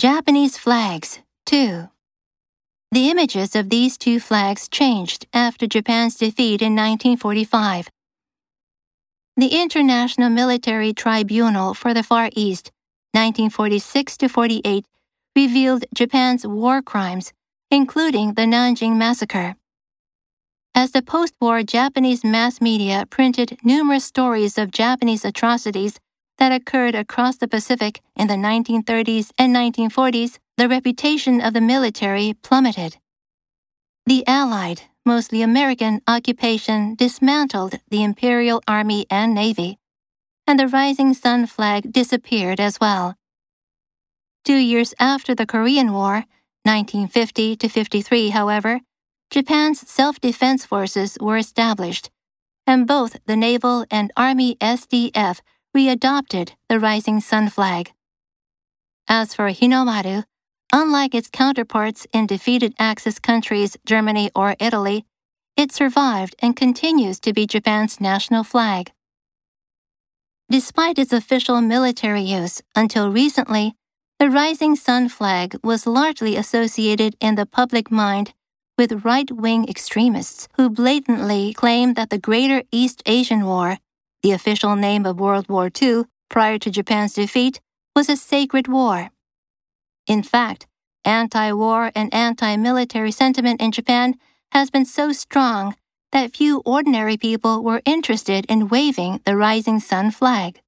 Japanese flags, 2. The images of these two flags changed after Japan's defeat in 1945. The International Military Tribunal for the Far East, 1946 48, revealed Japan's war crimes, including the Nanjing Massacre. As the post war Japanese mass media printed numerous stories of Japanese atrocities that occurred across the Pacific in the 1930s and 1940s, the reputation of the military plummeted. The Allied, mostly American, occupation dismantled the Imperial Army and Navy, and the Rising Sun flag disappeared as well. Two years after the Korean War, 1950 to 53, however, Japan's self defense forces were established, and both the Naval and Army SDF readopted the Rising Sun flag. As for Hinomaru, unlike its counterparts in defeated Axis countries Germany or Italy, it survived and continues to be Japan's national flag. Despite its official military use, until recently, the Rising Sun flag was largely associated in the public mind with right wing extremists who blatantly claim that the Greater East Asian War the official name of World War II prior to Japan's defeat, was a sacred war. In fact, anti war and anti military sentiment in Japan has been so strong that few ordinary people were interested in waving the rising sun flag.